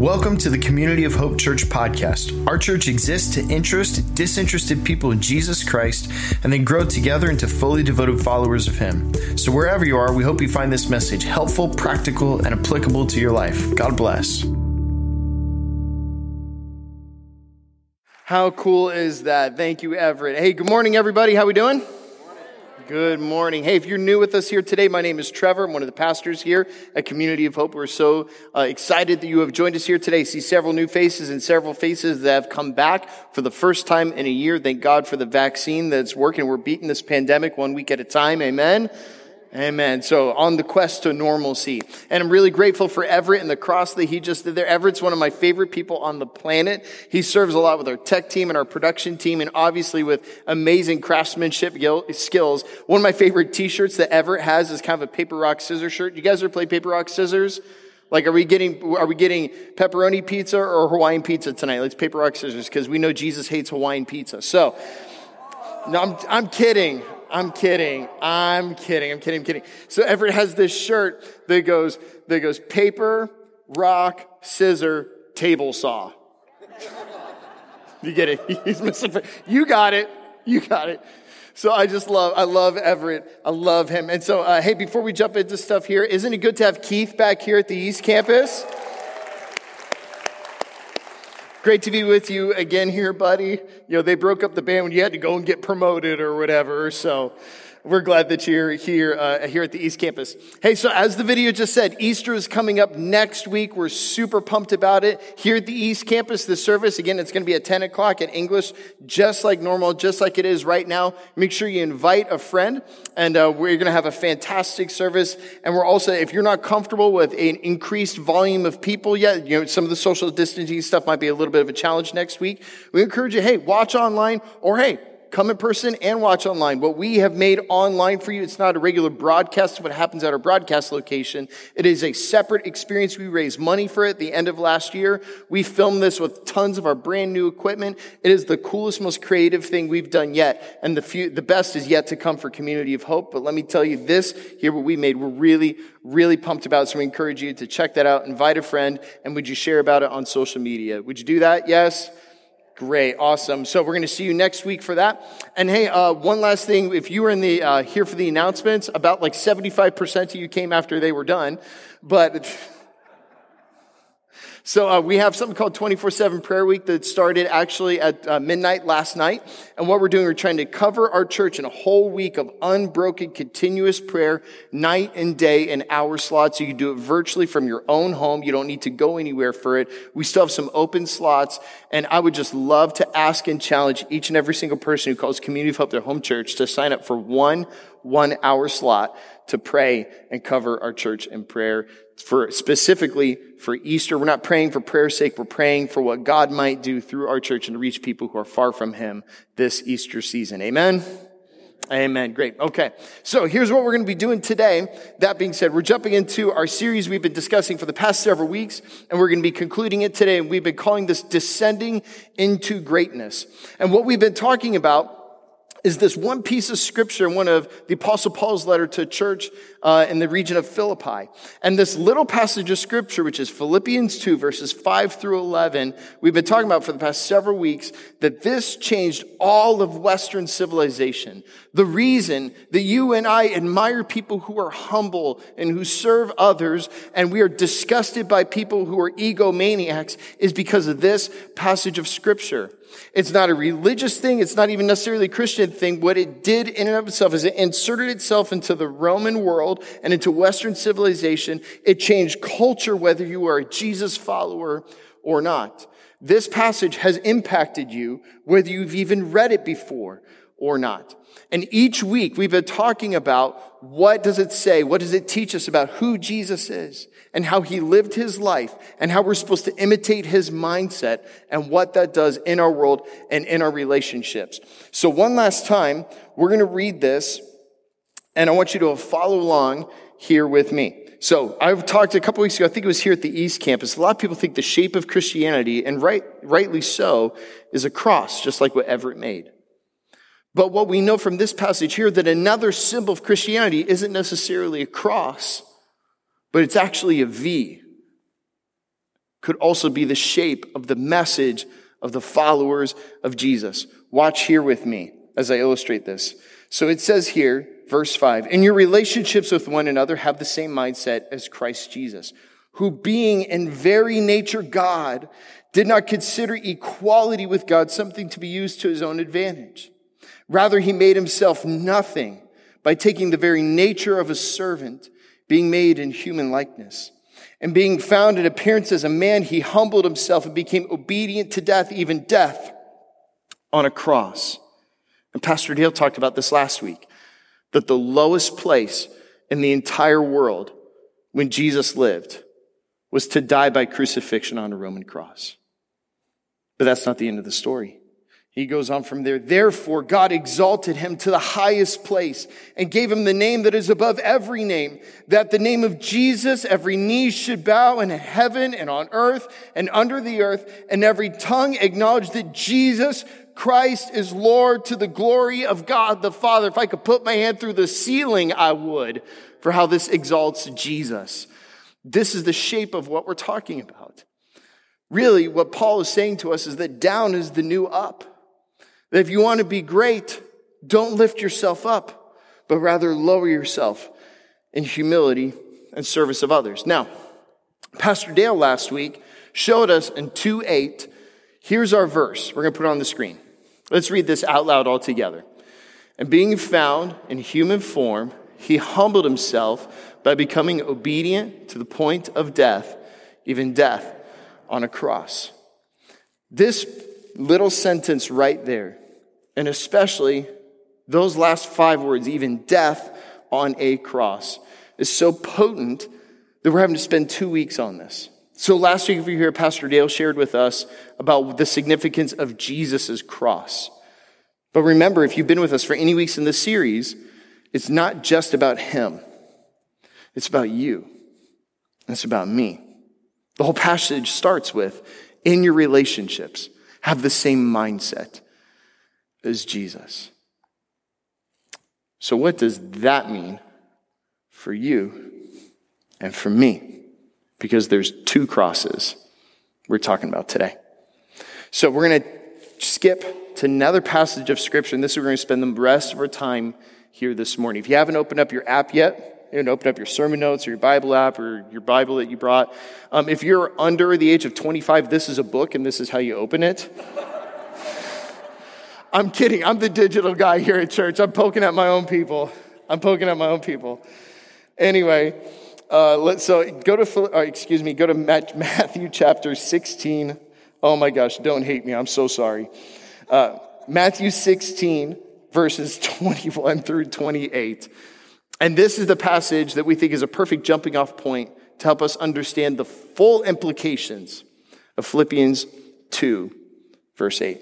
Welcome to the Community of Hope Church podcast. Our church exists to interest disinterested people in Jesus Christ and then grow together into fully devoted followers of Him. So, wherever you are, we hope you find this message helpful, practical, and applicable to your life. God bless. How cool is that? Thank you, Everett. Hey, good morning, everybody. How we doing? Good morning. Hey, if you're new with us here today, my name is Trevor. I'm one of the pastors here at Community of Hope. We're so uh, excited that you have joined us here today. See several new faces and several faces that have come back for the first time in a year. Thank God for the vaccine that's working. We're beating this pandemic one week at a time. Amen. Amen. So on the quest to normalcy. And I'm really grateful for Everett and the cross that he just did there. Everett's one of my favorite people on the planet. He serves a lot with our tech team and our production team and obviously with amazing craftsmanship skills. One of my favorite t-shirts that Everett has is kind of a paper rock scissors shirt. You guys ever play paper rock scissors? Like, are we getting, are we getting pepperoni pizza or Hawaiian pizza tonight? Let's paper rock scissors because we know Jesus hates Hawaiian pizza. So, no, I'm, I'm kidding. I'm kidding. I'm kidding. I'm kidding. I'm kidding. So Everett has this shirt that goes, that goes paper, rock, scissor, table saw. you get it? He's missing. You got it. You got it. So I just love, I love Everett. I love him. And so, uh, hey, before we jump into stuff here, isn't it good to have Keith back here at the East Campus? Great to be with you again here, buddy. You know, they broke up the band when you had to go and get promoted or whatever. So we're glad that you're here uh, here at the East Campus. Hey, so as the video just said, Easter is coming up next week. We're super pumped about it here at the East Campus. The service again, it's going to be at 10 o'clock at English, just like normal, just like it is right now. Make sure you invite a friend, and uh, we're going to have a fantastic service. And we're also, if you're not comfortable with an increased volume of people yet, you know, some of the social distancing stuff might be a little bit of a challenge next week. We encourage you, hey, watch online, or hey come in person and watch online. What we have made online for you, it's not a regular broadcast of what happens at our broadcast location. It is a separate experience. We raised money for it the end of last year. We filmed this with tons of our brand new equipment. It is the coolest, most creative thing we've done yet. And the few, the best is yet to come for Community of Hope. But let me tell you this here, what we made, we're really, really pumped about. So we encourage you to check that out, invite a friend, and would you share about it on social media? Would you do that? Yes? Great, awesome. So we're going to see you next week for that. And hey, uh, one last thing: if you were in the uh, here for the announcements, about like seventy-five percent of you came after they were done, but. So uh, we have something called 24-7 prayer week that started actually at uh, midnight last night. And what we're doing, we're trying to cover our church in a whole week of unbroken, continuous prayer, night and day in hour slots. So you can do it virtually from your own home. You don't need to go anywhere for it. We still have some open slots. And I would just love to ask and challenge each and every single person who calls Community of Hope their home church to sign up for one one hour slot to pray and cover our church in prayer for specifically for Easter. We're not praying for prayer's sake. We're praying for what God might do through our church and to reach people who are far from Him this Easter season. Amen. Amen. Great. Okay. So here's what we're going to be doing today. That being said, we're jumping into our series we've been discussing for the past several weeks, and we're going to be concluding it today. And we've been calling this descending into greatness. And what we've been talking about is this one piece of scripture in one of the apostle paul's letter to a church uh, in the region of philippi. And this little passage of scripture which is philippians 2 verses 5 through 11 we've been talking about for the past several weeks that this changed all of western civilization. The reason that you and i admire people who are humble and who serve others and we are disgusted by people who are egomaniacs is because of this passage of scripture it's not a religious thing. It's not even necessarily a Christian thing. What it did in and of itself is it inserted itself into the Roman world and into Western civilization. It changed culture, whether you are a Jesus follower or not. This passage has impacted you, whether you've even read it before or not. And each week we've been talking about what does it say? What does it teach us about who Jesus is? And how he lived his life and how we're supposed to imitate his mindset and what that does in our world and in our relationships. So one last time, we're going to read this and I want you to follow along here with me. So I've talked a couple weeks ago, I think it was here at the East Campus. A lot of people think the shape of Christianity, and right, rightly so, is a cross, just like what Everett made. But what we know from this passage here, that another symbol of Christianity isn't necessarily a cross, but it's actually a V. could also be the shape of the message of the followers of Jesus. Watch here with me as I illustrate this. So it says here, verse 5 In your relationships with one another, have the same mindset as Christ Jesus, who being in very nature God, did not consider equality with God something to be used to his own advantage. Rather, he made himself nothing by taking the very nature of a servant, being made in human likeness. And being found in appearance as a man, he humbled himself and became obedient to death, even death on a cross. And Pastor Dale talked about this last week that the lowest place in the entire world when Jesus lived was to die by crucifixion on a Roman cross. But that's not the end of the story. He goes on from there. Therefore, God exalted him to the highest place and gave him the name that is above every name, that the name of Jesus, every knee should bow in heaven and on earth and under the earth, and every tongue acknowledge that Jesus Christ is Lord to the glory of God the Father. If I could put my hand through the ceiling, I would for how this exalts Jesus. This is the shape of what we're talking about. Really, what Paul is saying to us is that down is the new up. That if you want to be great, don't lift yourself up, but rather lower yourself in humility and service of others. Now, Pastor Dale last week showed us in 2 8. Here's our verse. We're going to put it on the screen. Let's read this out loud all together. And being found in human form, he humbled himself by becoming obedient to the point of death, even death on a cross. This little sentence right there and especially those last five words, even death on a cross, is so potent that we're having to spend two weeks on this. So last week, if you hear, Pastor Dale shared with us about the significance of Jesus' cross. But remember, if you've been with us for any weeks in this series, it's not just about him. It's about you. It's about me. The whole passage starts with, in your relationships, have the same mindset as Jesus. So, what does that mean for you and for me? Because there's two crosses we're talking about today. So, we're going to skip to another passage of Scripture, and this is where we're going to spend the rest of our time here this morning. If you haven't opened up your app yet, can open up your sermon notes or your Bible app or your Bible that you brought. Um, if you're under the age of 25, this is a book and this is how you open it. I'm kidding. I'm the digital guy here at church. I'm poking at my own people. I'm poking at my own people. Anyway, uh, let's so go to uh, excuse me. Go to Matthew chapter 16. Oh my gosh, don't hate me. I'm so sorry. Uh, Matthew 16 verses 21 through 28. And this is the passage that we think is a perfect jumping off point to help us understand the full implications of Philippians 2, verse 8.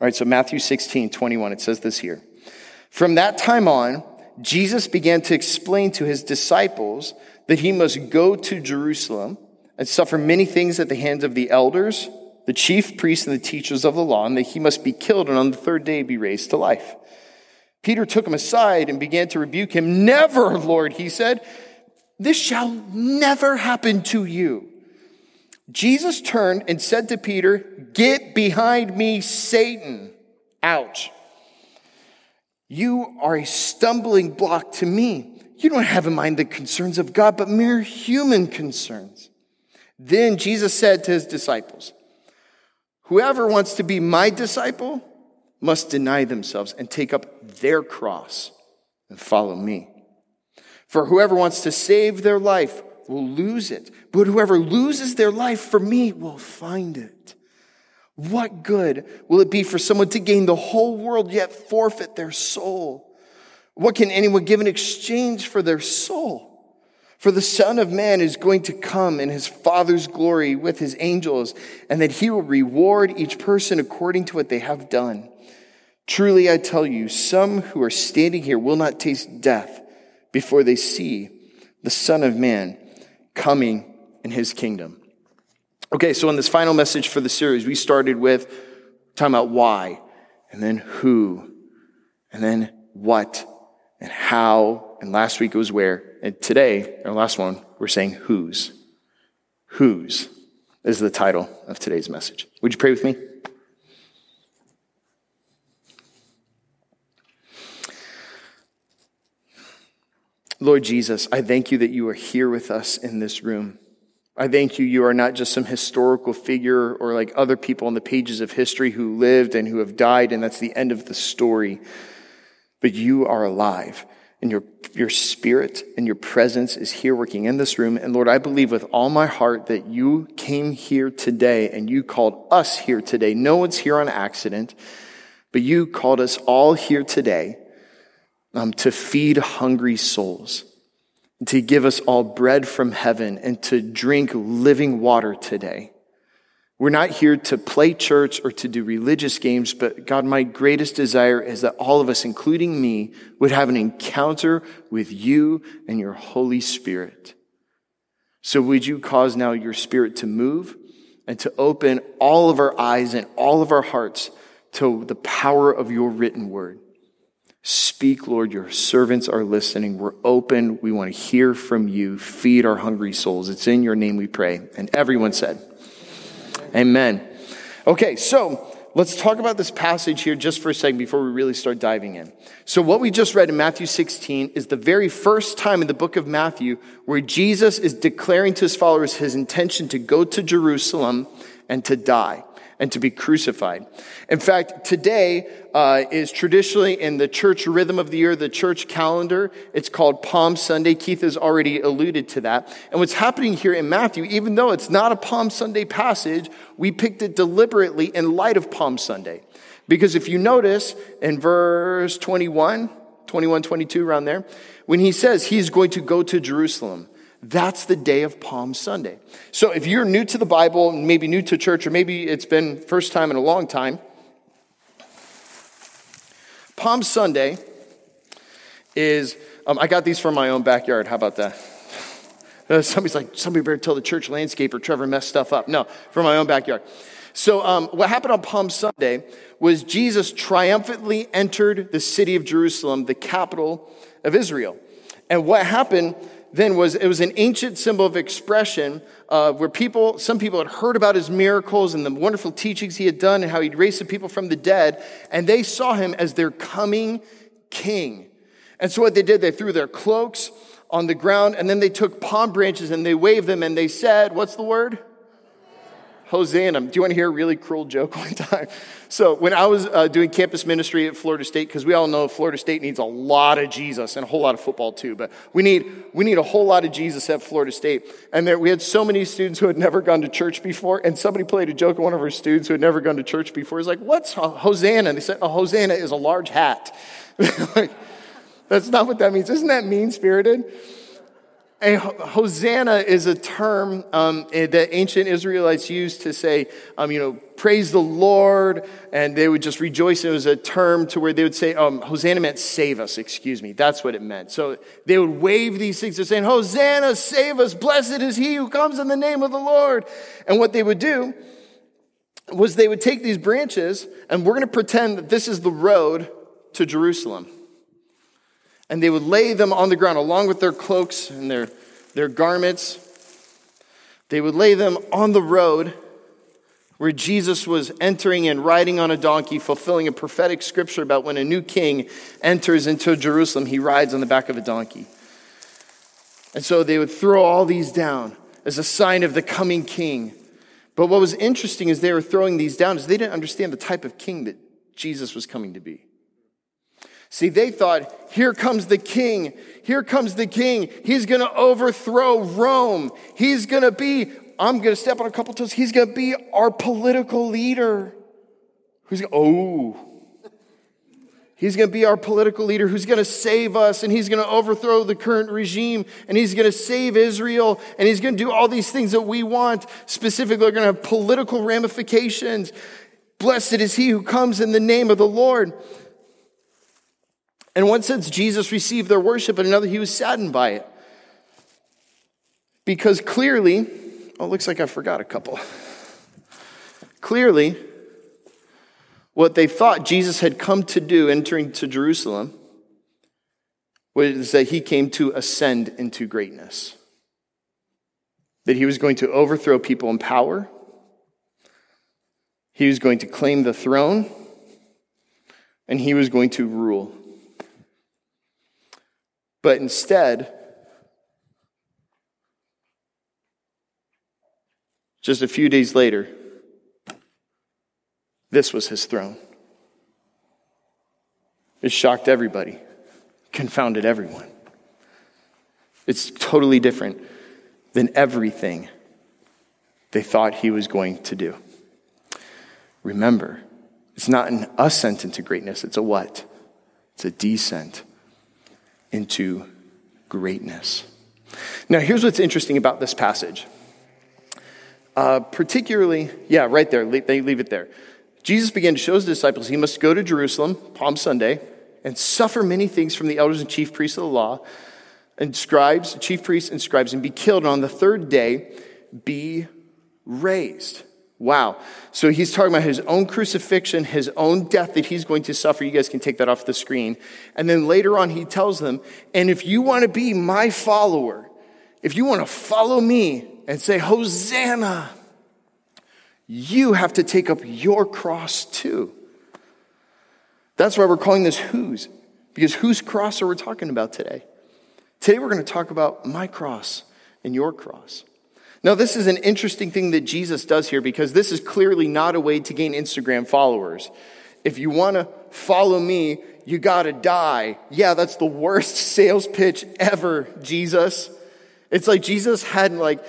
All right, so Matthew 16, 21, it says this here. From that time on, Jesus began to explain to his disciples that he must go to Jerusalem and suffer many things at the hands of the elders, the chief priests, and the teachers of the law, and that he must be killed and on the third day be raised to life. Peter took him aside and began to rebuke him. Never, Lord, he said, this shall never happen to you. Jesus turned and said to Peter, Get behind me, Satan. Ouch. You are a stumbling block to me. You don't have in mind the concerns of God, but mere human concerns. Then Jesus said to his disciples, Whoever wants to be my disciple must deny themselves and take up their cross and follow me. For whoever wants to save their life will lose it, but whoever loses their life for me will find it. What good will it be for someone to gain the whole world yet forfeit their soul? What can anyone give in exchange for their soul? For the Son of Man is going to come in his Father's glory with his angels, and that he will reward each person according to what they have done. Truly, I tell you, some who are standing here will not taste death before they see the Son of Man coming in his kingdom. Okay, so in this final message for the series, we started with talking about why, and then who, and then what, and how, and last week it was where, and today, our last one, we're saying whose. Whose. is the title of today's message. Would you pray with me? Lord Jesus, I thank you that you are here with us in this room. I thank you, you are not just some historical figure or like other people on the pages of history who lived and who have died, and that's the end of the story. But you are alive, and your, your spirit and your presence is here working in this room. And Lord, I believe with all my heart that you came here today and you called us here today. No one's here on accident, but you called us all here today um, to feed hungry souls, to give us all bread from heaven, and to drink living water today. We're not here to play church or to do religious games, but God, my greatest desire is that all of us, including me, would have an encounter with you and your Holy Spirit. So would you cause now your spirit to move and to open all of our eyes and all of our hearts to the power of your written word? Speak, Lord, your servants are listening. We're open. We want to hear from you. Feed our hungry souls. It's in your name we pray. And everyone said, Amen. Okay, so let's talk about this passage here just for a second before we really start diving in. So, what we just read in Matthew 16 is the very first time in the book of Matthew where Jesus is declaring to his followers his intention to go to Jerusalem and to die and to be crucified. In fact, today uh, is traditionally in the church rhythm of the year, the church calendar. It's called Palm Sunday. Keith has already alluded to that. And what's happening here in Matthew, even though it's not a Palm Sunday passage, we picked it deliberately in light of Palm Sunday. Because if you notice in verse 21, 21, 22, around there, when he says he's going to go to Jerusalem, that's the day of Palm Sunday. So if you're new to the Bible, maybe new to church, or maybe it's been first time in a long time, Palm Sunday is, um, I got these from my own backyard. How about that? Uh, somebody's like, somebody better tell the church landscaper Trevor messed stuff up. No, from my own backyard. So, um, what happened on Palm Sunday was Jesus triumphantly entered the city of Jerusalem, the capital of Israel. And what happened then was it was an ancient symbol of expression uh, where people some people had heard about his miracles and the wonderful teachings he had done and how he'd raised the people from the dead and they saw him as their coming king and so what they did they threw their cloaks on the ground and then they took palm branches and they waved them and they said what's the word Hosanna. Do you want to hear a really cruel joke one time? So, when I was uh, doing campus ministry at Florida State, because we all know Florida State needs a lot of Jesus and a whole lot of football too, but we need, we need a whole lot of Jesus at Florida State. And there, we had so many students who had never gone to church before, and somebody played a joke on one of our students who had never gone to church before. He's like, What's Hosanna? And they said, A Hosanna is a large hat. like, that's not what that means. Isn't that mean spirited? A Hosanna is a term um, eh, that ancient Israelites used to say, um, you know, praise the Lord, and they would just rejoice. It was a term to where they would say, um, Hosanna meant save us, excuse me. That's what it meant. So they would wave these things. They're saying, Hosanna, save us. Blessed is he who comes in the name of the Lord. And what they would do was they would take these branches, and we're going to pretend that this is the road to Jerusalem and they would lay them on the ground along with their cloaks and their, their garments. They would lay them on the road where Jesus was entering and riding on a donkey, fulfilling a prophetic scripture about when a new king enters into Jerusalem, he rides on the back of a donkey. And so they would throw all these down as a sign of the coming king. But what was interesting is they were throwing these down is they didn't understand the type of king that Jesus was coming to be. See, they thought, here comes the king. Here comes the king. He's going to overthrow Rome. He's going to be, I'm going to step on a couple toes. He's going to be our political leader. Who's oh. He's going to be our political leader who's going to save us and he's going to overthrow the current regime and he's going to save Israel and he's going to do all these things that we want. Specifically, are going to have political ramifications. Blessed is he who comes in the name of the Lord. In one sense, Jesus received their worship, in another, he was saddened by it. Because clearly, oh, it looks like I forgot a couple. Clearly, what they thought Jesus had come to do entering to Jerusalem was that he came to ascend into greatness. that he was going to overthrow people in power, he was going to claim the throne, and he was going to rule. But instead, just a few days later, this was his throne. It shocked everybody, confounded everyone. It's totally different than everything they thought he was going to do. Remember, it's not an ascent into greatness, it's a what? It's a descent into greatness. Now, here's what's interesting about this passage. Uh, particularly, yeah, right there, they leave it there. Jesus began to show his disciples he must go to Jerusalem, Palm Sunday, and suffer many things from the elders and chief priests of the law, and scribes, chief priests and scribes, and be killed, and on the third day be raised. Wow. So he's talking about his own crucifixion, his own death that he's going to suffer. You guys can take that off the screen. And then later on, he tells them, and if you want to be my follower, if you want to follow me and say, Hosanna, you have to take up your cross too. That's why we're calling this whose, because whose cross are we talking about today? Today we're going to talk about my cross and your cross. Now, this is an interesting thing that Jesus does here because this is clearly not a way to gain Instagram followers. If you want to follow me, you got to die. Yeah, that's the worst sales pitch ever, Jesus. It's like Jesus hadn't like,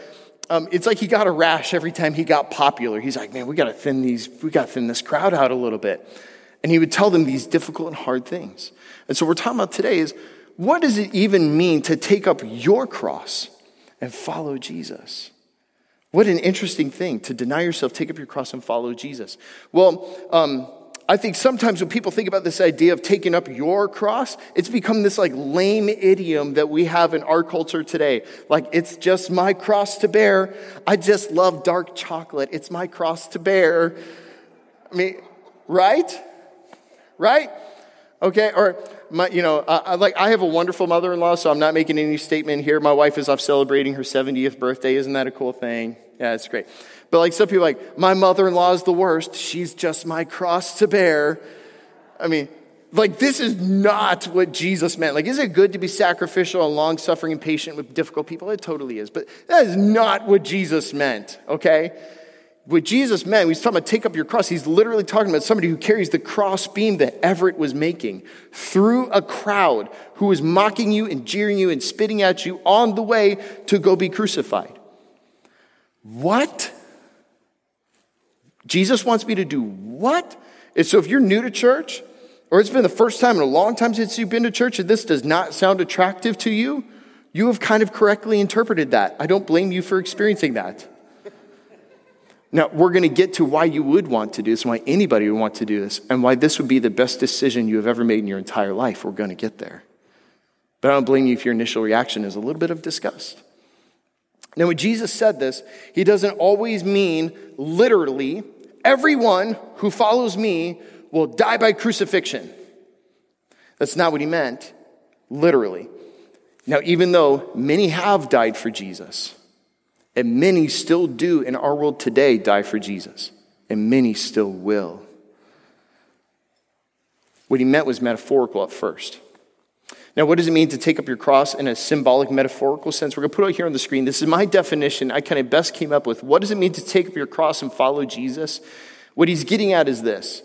um, it's like he got a rash every time he got popular. He's like, man, we got to thin these, we got to thin this crowd out a little bit. And he would tell them these difficult and hard things. And so, what we're talking about today is what does it even mean to take up your cross and follow Jesus? What an interesting thing to deny yourself, take up your cross, and follow Jesus. Well, um, I think sometimes when people think about this idea of taking up your cross, it's become this like lame idiom that we have in our culture today. Like, it's just my cross to bear. I just love dark chocolate. It's my cross to bear. I mean, right? Right? Okay, or my, you know, I, like I have a wonderful mother-in-law, so I'm not making any statement here. My wife is off celebrating her 70th birthday. Isn't that a cool thing? Yeah, it's great. But like some people, like my mother-in-law is the worst. She's just my cross to bear. I mean, like this is not what Jesus meant. Like, is it good to be sacrificial and long-suffering and patient with difficult people? It totally is. But that is not what Jesus meant. Okay what Jesus meant, he's talking about take up your cross. He's literally talking about somebody who carries the cross beam that Everett was making through a crowd who was mocking you and jeering you and spitting at you on the way to go be crucified. What? Jesus wants me to do what? And so if you're new to church, or it's been the first time in a long time since you've been to church and this does not sound attractive to you, you have kind of correctly interpreted that. I don't blame you for experiencing that. Now, we're going to get to why you would want to do this, why anybody would want to do this, and why this would be the best decision you have ever made in your entire life. We're going to get there. But I don't blame you if your initial reaction is a little bit of disgust. Now, when Jesus said this, he doesn't always mean literally, everyone who follows me will die by crucifixion. That's not what he meant, literally. Now, even though many have died for Jesus, and many still do in our world today die for Jesus, and many still will. What he meant was metaphorical at first. Now, what does it mean to take up your cross in a symbolic, metaphorical sense? We're going to put it here on the screen. This is my definition. I kind of best came up with. What does it mean to take up your cross and follow Jesus? What he's getting at is this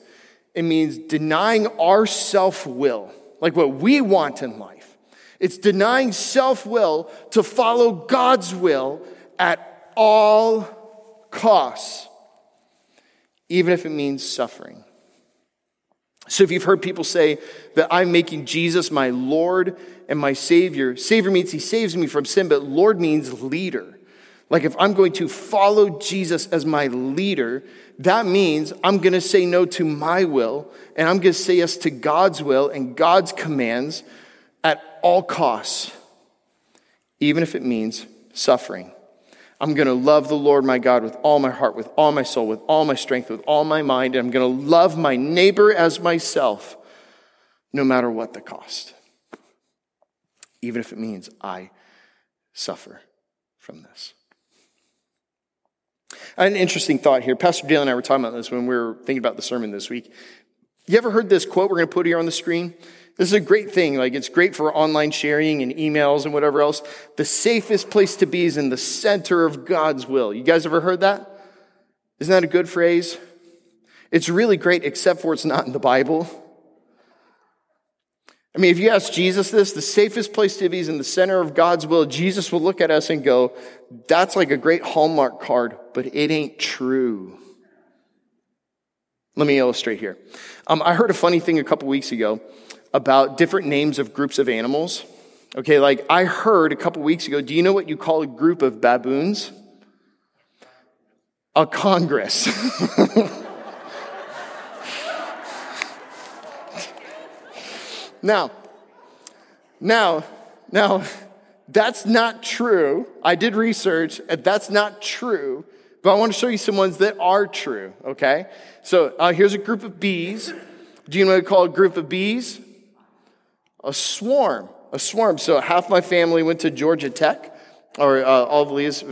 it means denying our self will, like what we want in life. It's denying self will to follow God's will at all costs, even if it means suffering. So, if you've heard people say that I'm making Jesus my Lord and my Savior, Savior means He saves me from sin, but Lord means leader. Like, if I'm going to follow Jesus as my leader, that means I'm going to say no to my will and I'm going to say yes to God's will and God's commands at all costs, even if it means suffering. I'm going to love the Lord my God with all my heart, with all my soul, with all my strength, with all my mind, and I'm going to love my neighbor as myself, no matter what the cost. Even if it means I suffer from this. An interesting thought here. Pastor Dale and I were talking about this when we were thinking about the sermon this week. You ever heard this quote we're going to put here on the screen? This is a great thing. Like, it's great for online sharing and emails and whatever else. The safest place to be is in the center of God's will. You guys ever heard that? Isn't that a good phrase? It's really great, except for it's not in the Bible. I mean, if you ask Jesus this, the safest place to be is in the center of God's will. Jesus will look at us and go, that's like a great Hallmark card, but it ain't true. Let me illustrate here. Um, I heard a funny thing a couple weeks ago about different names of groups of animals. Okay, like I heard a couple weeks ago, do you know what you call a group of baboons? A congress. Now, now, now, that's not true. I did research, and that's not true, but I want to show you some ones that are true, okay? So uh, here's a group of bees. Do you know what we call a group of bees? A swarm. A swarm. So half my family went to Georgia Tech, or uh, all of Leah's,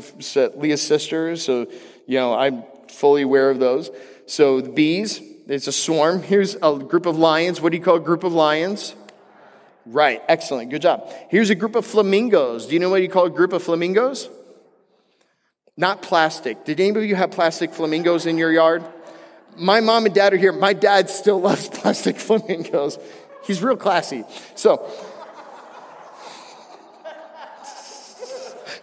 Leah's sisters, so, you know, I'm fully aware of those. So the bees, it's a swarm. Here's a group of lions. What do you call a group of lions? Right, excellent, good job. Here's a group of flamingos. Do you know what you call a group of flamingos? Not plastic. Did anybody of you have plastic flamingos in your yard? My mom and dad are here. My dad still loves plastic flamingos. He's real classy. So,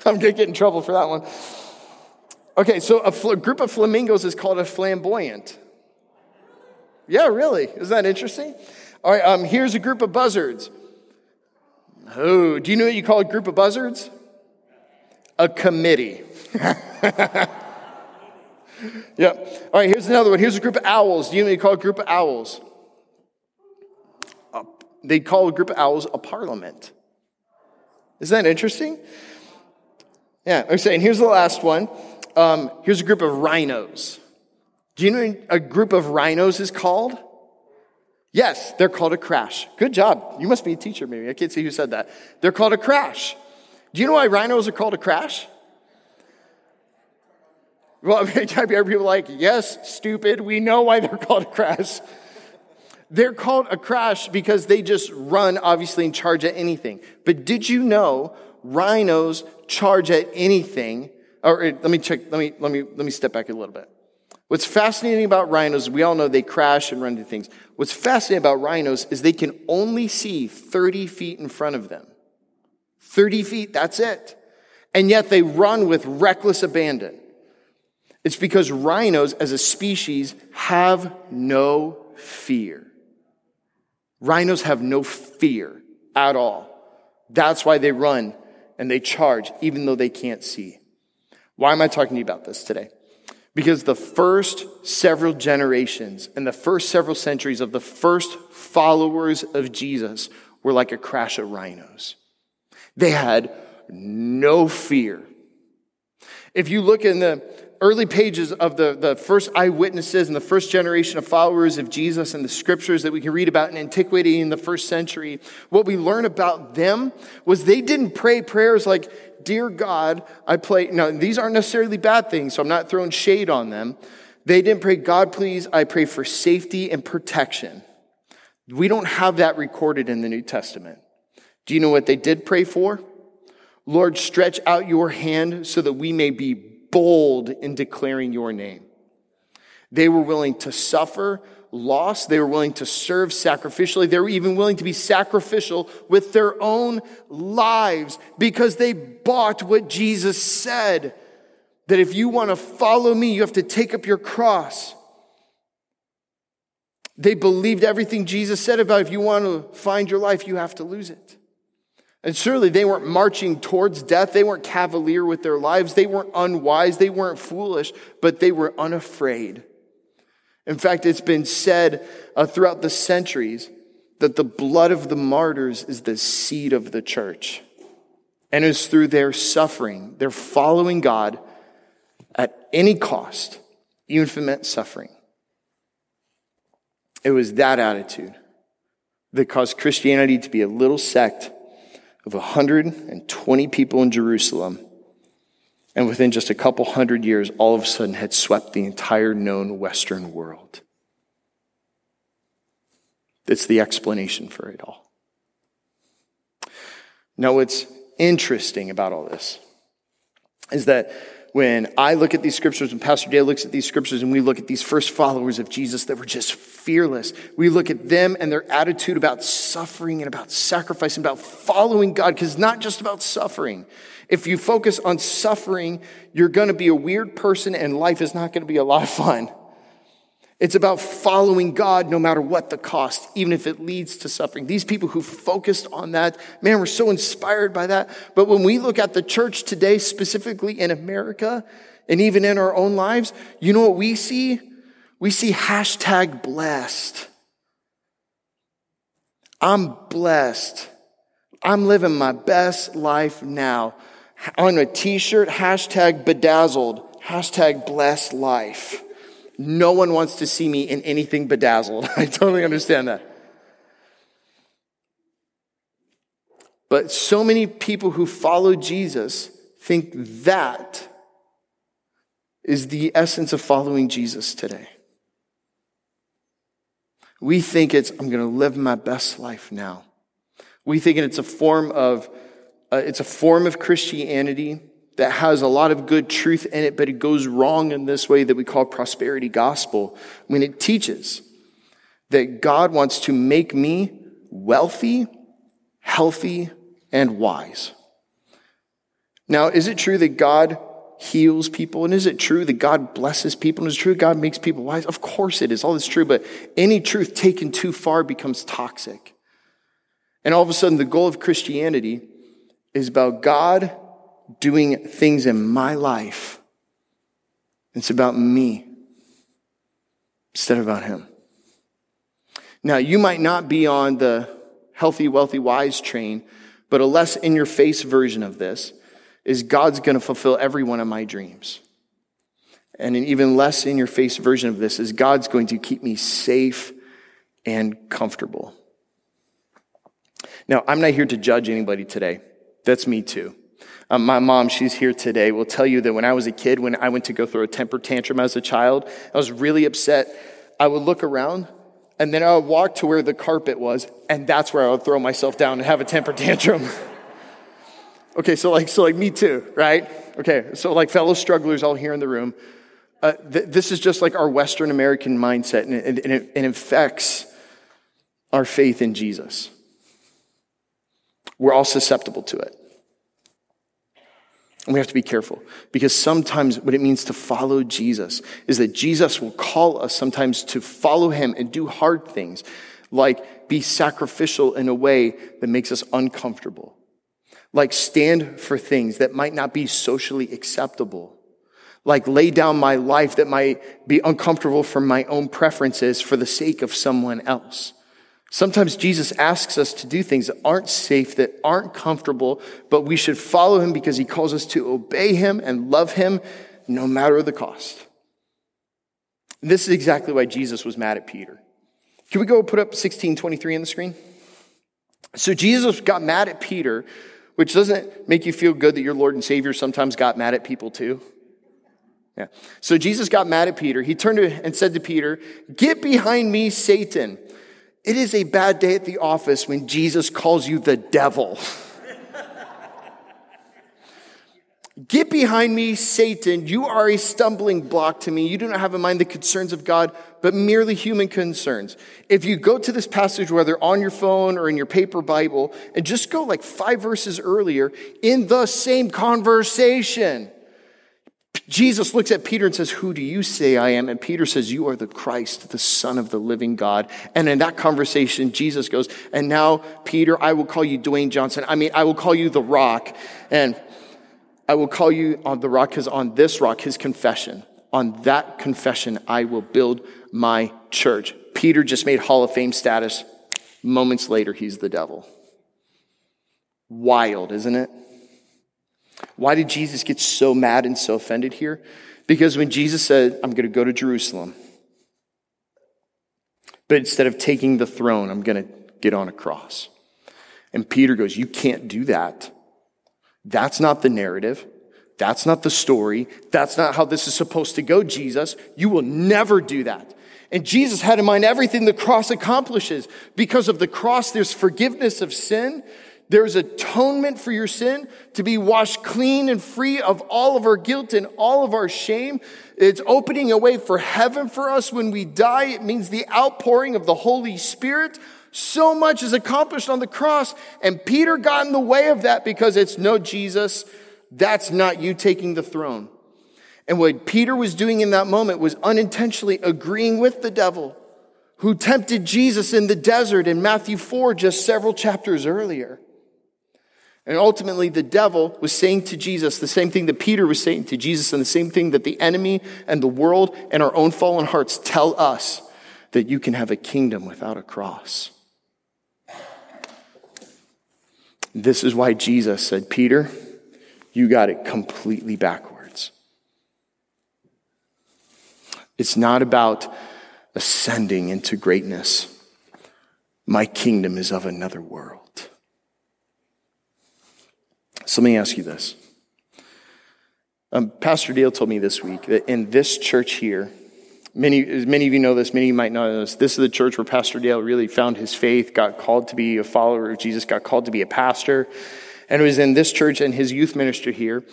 I'm going to get in trouble for that one. Okay, so a fl- group of flamingos is called a flamboyant. Yeah, really. Isn't that interesting? All right, um, here's a group of buzzards. Oh, do you know what you call a group of buzzards? A committee. yep. All right, here's another one. Here's a group of owls. Do you know what you call a group of owls? They call a group of owls a parliament. Isn't that interesting? Yeah, I'm saying here's the last one. Um, here's a group of rhinos. Do you know what a group of rhinos is called? Yes, they're called a crash. Good job. You must be a teacher, maybe. I can't see who said that. They're called a crash. Do you know why rhinos are called a crash? Well, many times people are like, yes, stupid. We know why they're called a crash. They're called a crash because they just run, obviously, and charge at anything. But did you know rhinos charge at anything? Or uh, let me check, let me, let me, let me step back a little bit. What's fascinating about rhinos, we all know they crash and run into things. What's fascinating about rhinos is they can only see 30 feet in front of them. 30 feet, that's it. And yet they run with reckless abandon. It's because rhinos as a species have no fear. Rhinos have no fear at all. That's why they run and they charge even though they can't see. Why am I talking to you about this today? Because the first several generations and the first several centuries of the first followers of Jesus were like a crash of rhinos. They had no fear. If you look in the early pages of the, the first eyewitnesses and the first generation of followers of Jesus and the scriptures that we can read about in antiquity in the first century, what we learn about them was they didn't pray prayers like, Dear God, I pray. Now, these aren't necessarily bad things, so I'm not throwing shade on them. They didn't pray, God, please, I pray for safety and protection. We don't have that recorded in the New Testament. Do you know what they did pray for? Lord, stretch out your hand so that we may be bold in declaring your name. They were willing to suffer loss. They were willing to serve sacrificially. They were even willing to be sacrificial with their own lives because they bought what Jesus said that if you want to follow me, you have to take up your cross. They believed everything Jesus said about if you want to find your life, you have to lose it. And surely they weren't marching towards death. They weren't cavalier with their lives. They weren't unwise. They weren't foolish, but they were unafraid. In fact, it's been said uh, throughout the centuries that the blood of the martyrs is the seed of the church. And it's through their suffering, their following God at any cost, even if it meant suffering. It was that attitude that caused Christianity to be a little sect of 120 people in Jerusalem and within just a couple hundred years, all of a sudden had swept the entire known Western world. That's the explanation for it all. Now, what's interesting about all this is that when I look at these scriptures, and Pastor Dale looks at these scriptures, and we look at these first followers of Jesus that were just fearless, we look at them and their attitude about suffering and about sacrifice and about following God, because it's not just about suffering. If you focus on suffering, you're going to be a weird person, and life is not going to be a lot of fun. It's about following God no matter what the cost, even if it leads to suffering. These people who focused on that, man, we're so inspired by that. But when we look at the church today, specifically in America and even in our own lives, you know what we see? We see hashtag blessed. I'm blessed. I'm living my best life now. On a t-shirt, hashtag bedazzled, hashtag blessed life. No one wants to see me in anything bedazzled. I totally understand that. But so many people who follow Jesus think that is the essence of following Jesus today. We think it's, I'm going to live my best life now. We think it's a form of, uh, it's a form of Christianity that has a lot of good truth in it, but it goes wrong in this way that we call prosperity gospel when it teaches that God wants to make me wealthy, healthy, and wise. Now, is it true that God heals people? And is it true that God blesses people? And is it true God makes people wise? Of course it is. All this true, but any truth taken too far becomes toxic. And all of a sudden, the goal of Christianity is about God doing things in my life. It's about me instead of about him. Now, you might not be on the healthy, wealthy, wise train, but a less in your face version of this is God's going to fulfill every one of my dreams. And an even less in your face version of this is God's going to keep me safe and comfortable. Now, I'm not here to judge anybody today. That's me too. Um, my mom, she's here today, will tell you that when I was a kid, when I went to go throw a temper tantrum as a child, I was really upset. I would look around and then I would walk to where the carpet was, and that's where I would throw myself down and have a temper tantrum. okay, so like, so like me too, right? Okay, so like fellow strugglers all here in the room, uh, th- this is just like our Western American mindset, and it, and it, it infects our faith in Jesus. We're all susceptible to it. We have to be careful because sometimes what it means to follow Jesus is that Jesus will call us sometimes to follow him and do hard things, like be sacrificial in a way that makes us uncomfortable, like stand for things that might not be socially acceptable, like lay down my life that might be uncomfortable for my own preferences for the sake of someone else. Sometimes Jesus asks us to do things that aren't safe, that aren't comfortable, but we should follow him because he calls us to obey him and love him no matter the cost. And this is exactly why Jesus was mad at Peter. Can we go put up 1623 on the screen? So Jesus got mad at Peter, which doesn't make you feel good that your Lord and Savior sometimes got mad at people too. Yeah. So Jesus got mad at Peter. He turned and said to Peter, Get behind me, Satan. It is a bad day at the office when Jesus calls you the devil. Get behind me, Satan. You are a stumbling block to me. You do not have in mind the concerns of God, but merely human concerns. If you go to this passage, whether on your phone or in your paper Bible, and just go like five verses earlier in the same conversation, Jesus looks at Peter and says, Who do you say I am? And Peter says, You are the Christ, the Son of the living God. And in that conversation, Jesus goes, And now, Peter, I will call you Dwayne Johnson. I mean, I will call you the rock. And I will call you on the rock because on this rock, his confession, on that confession, I will build my church. Peter just made Hall of Fame status. Moments later, he's the devil. Wild, isn't it? Why did Jesus get so mad and so offended here? Because when Jesus said, I'm going to go to Jerusalem, but instead of taking the throne, I'm going to get on a cross. And Peter goes, You can't do that. That's not the narrative. That's not the story. That's not how this is supposed to go, Jesus. You will never do that. And Jesus had in mind everything the cross accomplishes. Because of the cross, there's forgiveness of sin. There's atonement for your sin to be washed clean and free of all of our guilt and all of our shame. It's opening a way for heaven for us when we die. It means the outpouring of the Holy Spirit. So much is accomplished on the cross. And Peter got in the way of that because it's no Jesus. That's not you taking the throne. And what Peter was doing in that moment was unintentionally agreeing with the devil who tempted Jesus in the desert in Matthew 4 just several chapters earlier. And ultimately, the devil was saying to Jesus the same thing that Peter was saying to Jesus, and the same thing that the enemy and the world and our own fallen hearts tell us that you can have a kingdom without a cross. This is why Jesus said, Peter, you got it completely backwards. It's not about ascending into greatness. My kingdom is of another world. So let me ask you this. Um, Pastor Dale told me this week that in this church here, many, many of you know this, many you might not know this. This is the church where Pastor Dale really found his faith, got called to be a follower of Jesus, got called to be a pastor. And it was in this church and his youth minister here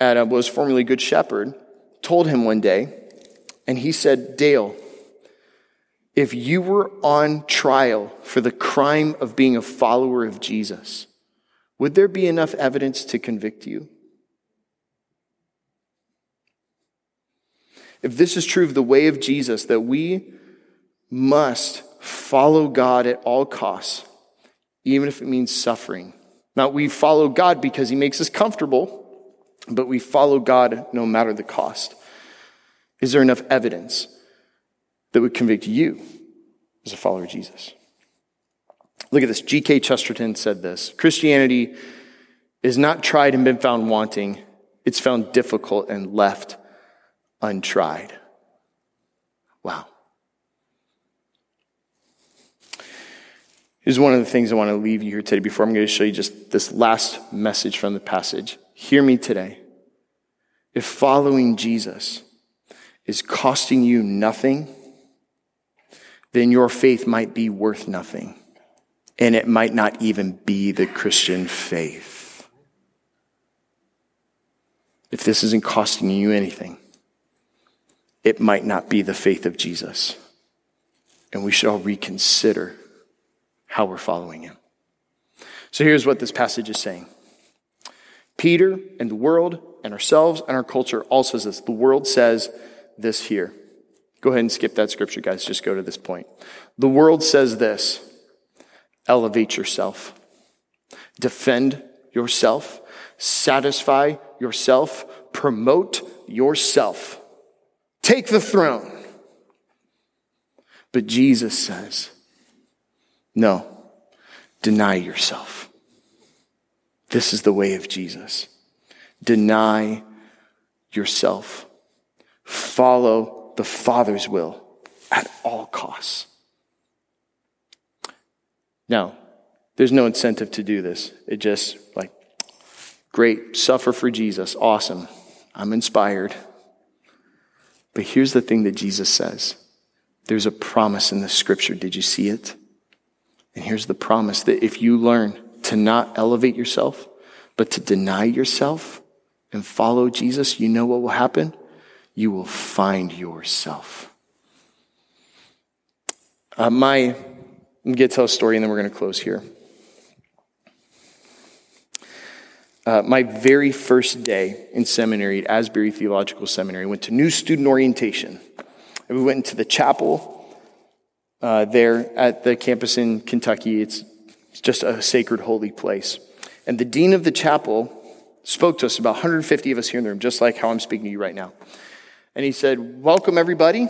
at uh, was formerly Good Shepherd told him one day, and he said, Dale, if you were on trial for the crime of being a follower of Jesus, would there be enough evidence to convict you? If this is true of the way of Jesus, that we must follow God at all costs, even if it means suffering. Not we follow God because he makes us comfortable, but we follow God no matter the cost. Is there enough evidence that would convict you as a follower of Jesus? Look at this. G.K. Chesterton said this Christianity is not tried and been found wanting, it's found difficult and left untried. Wow. Here's one of the things I want to leave you here today before I'm going to show you just this last message from the passage. Hear me today. If following Jesus is costing you nothing, then your faith might be worth nothing and it might not even be the Christian faith. If this isn't costing you anything, it might not be the faith of Jesus. And we should all reconsider how we're following him. So here's what this passage is saying Peter and the world and ourselves and our culture all says this. The world says this here. Go ahead and skip that scripture, guys. Just go to this point. The world says this elevate yourself, defend yourself, satisfy yourself, promote yourself, take the throne. But Jesus says, no, deny yourself. This is the way of Jesus. Deny yourself. Follow the Father's will at all costs. Now, there's no incentive to do this. It just, like, great, suffer for Jesus, awesome. I'm inspired. But here's the thing that Jesus says there's a promise in the scripture. Did you see it? And here's the promise that if you learn to not elevate yourself, but to deny yourself and follow Jesus, you know what will happen? You will find yourself. Uh, my I'm going to tell a story and then we're going to close here. Uh, my very first day in seminary at Asbury Theological Seminary, went to new student orientation. And we went into the chapel uh, there at the campus in Kentucky. It's, it's just a sacred, holy place. And the dean of the chapel spoke to us, about 150 of us here in the room, just like how I'm speaking to you right now. And he said, Welcome, everybody.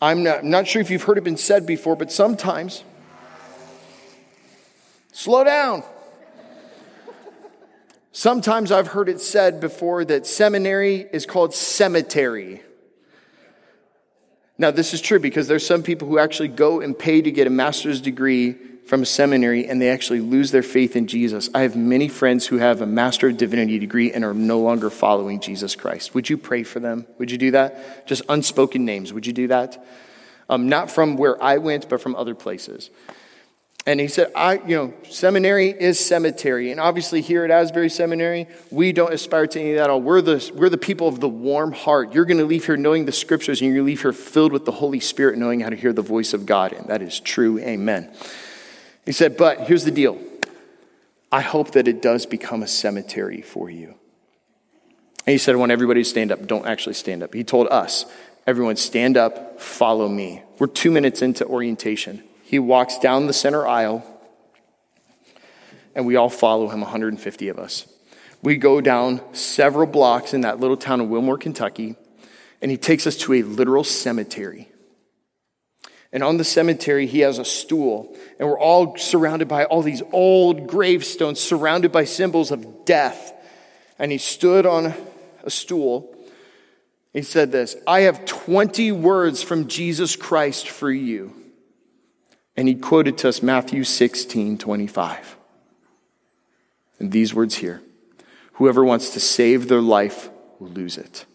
I'm not, I'm not sure if you've heard it been said before, but sometimes, slow down. Sometimes I've heard it said before that seminary is called cemetery. Now, this is true because there's some people who actually go and pay to get a master's degree from a seminary and they actually lose their faith in Jesus. I have many friends who have a Master of Divinity degree and are no longer following Jesus Christ. Would you pray for them? Would you do that? Just unspoken names. Would you do that? Um, not from where I went, but from other places. And he said, I, you know, seminary is cemetery. And obviously, here at Asbury Seminary, we don't aspire to any of that at all. We're the, we're the people of the warm heart. You're going to leave here knowing the scriptures, and you're going to leave here filled with the Holy Spirit, knowing how to hear the voice of God. And that is true. Amen. He said, But here's the deal I hope that it does become a cemetery for you. And he said, I want everybody to stand up. Don't actually stand up. He told us, Everyone, stand up, follow me. We're two minutes into orientation. He walks down the center aisle, and we all follow him, 150 of us. We go down several blocks in that little town of Wilmore, Kentucky, and he takes us to a literal cemetery. And on the cemetery, he has a stool, and we're all surrounded by all these old gravestones, surrounded by symbols of death. And he stood on a stool. He said this I have 20 words from Jesus Christ for you. And he quoted to us Matthew 16, 25. And these words here Whoever wants to save their life will lose it.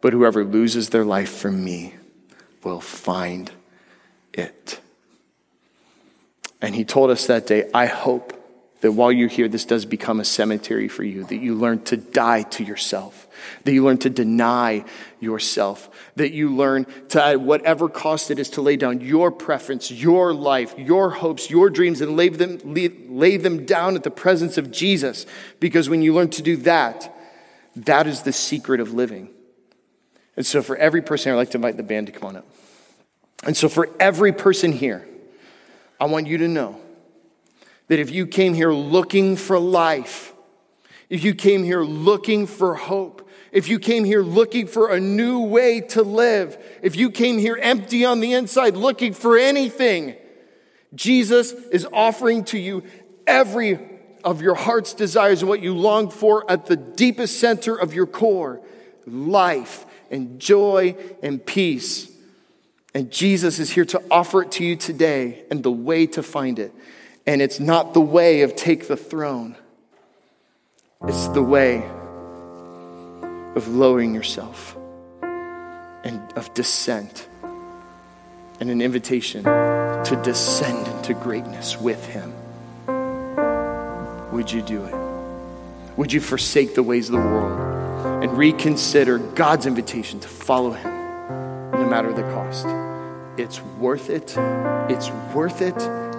But whoever loses their life for me will find it. And he told us that day, I hope that while you're here, this does become a cemetery for you, that you learn to die to yourself, that you learn to deny yourself, that you learn to, at whatever cost it is, to lay down your preference, your life, your hopes, your dreams, and lay them, lay, them down at the presence of Jesus. Because when you learn to do that, that is the secret of living. And so, for every person, I'd like to invite the band to come on up. And so, for every person here, I want you to know that if you came here looking for life, if you came here looking for hope, if you came here looking for a new way to live, if you came here empty on the inside looking for anything, Jesus is offering to you every of your heart's desires and what you long for at the deepest center of your core life and joy and peace. And Jesus is here to offer it to you today and the way to find it. And it's not the way of take the throne, it's the way of lowering yourself and of descent and an invitation to descend into greatness with Him. Would you do it? Would you forsake the ways of the world and reconsider God's invitation to follow Him no matter the cost? It's worth it. It's worth it.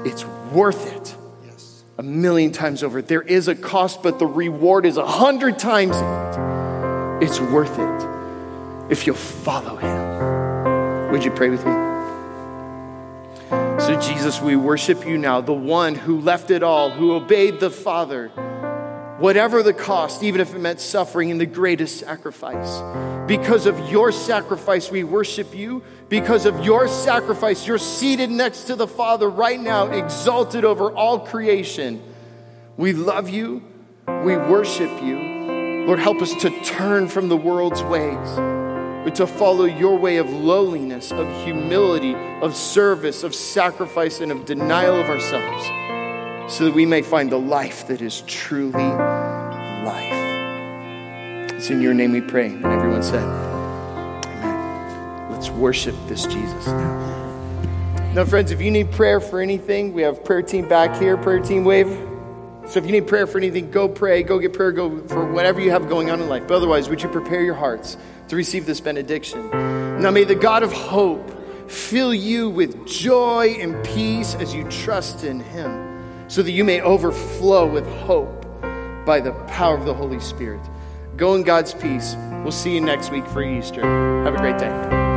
It's worth it. Yes. A million times over. There is a cost, but the reward is a hundred times it. It's worth it if you'll follow him. Would you pray with me? So, Jesus, we worship you now, the one who left it all, who obeyed the Father whatever the cost, even if it meant suffering in the greatest sacrifice. Because of your sacrifice, we worship you. Because of your sacrifice, you're seated next to the Father right now, exalted over all creation. We love you. We worship you. Lord, help us to turn from the world's ways, but to follow your way of lowliness, of humility, of service, of sacrifice, and of denial of ourselves so that we may find the life that is truly life. It's in your name we pray. And everyone said, Amen. Let's worship this Jesus now. Now, friends, if you need prayer for anything, we have prayer team back here, prayer team wave. So if you need prayer for anything, go pray, go get prayer, go for whatever you have going on in life. But otherwise, would you prepare your hearts to receive this benediction? Now may the God of hope fill you with joy and peace as you trust in him so that you may overflow with hope by the power of the Holy Spirit. Go in God's peace. We'll see you next week for Easter. Have a great day.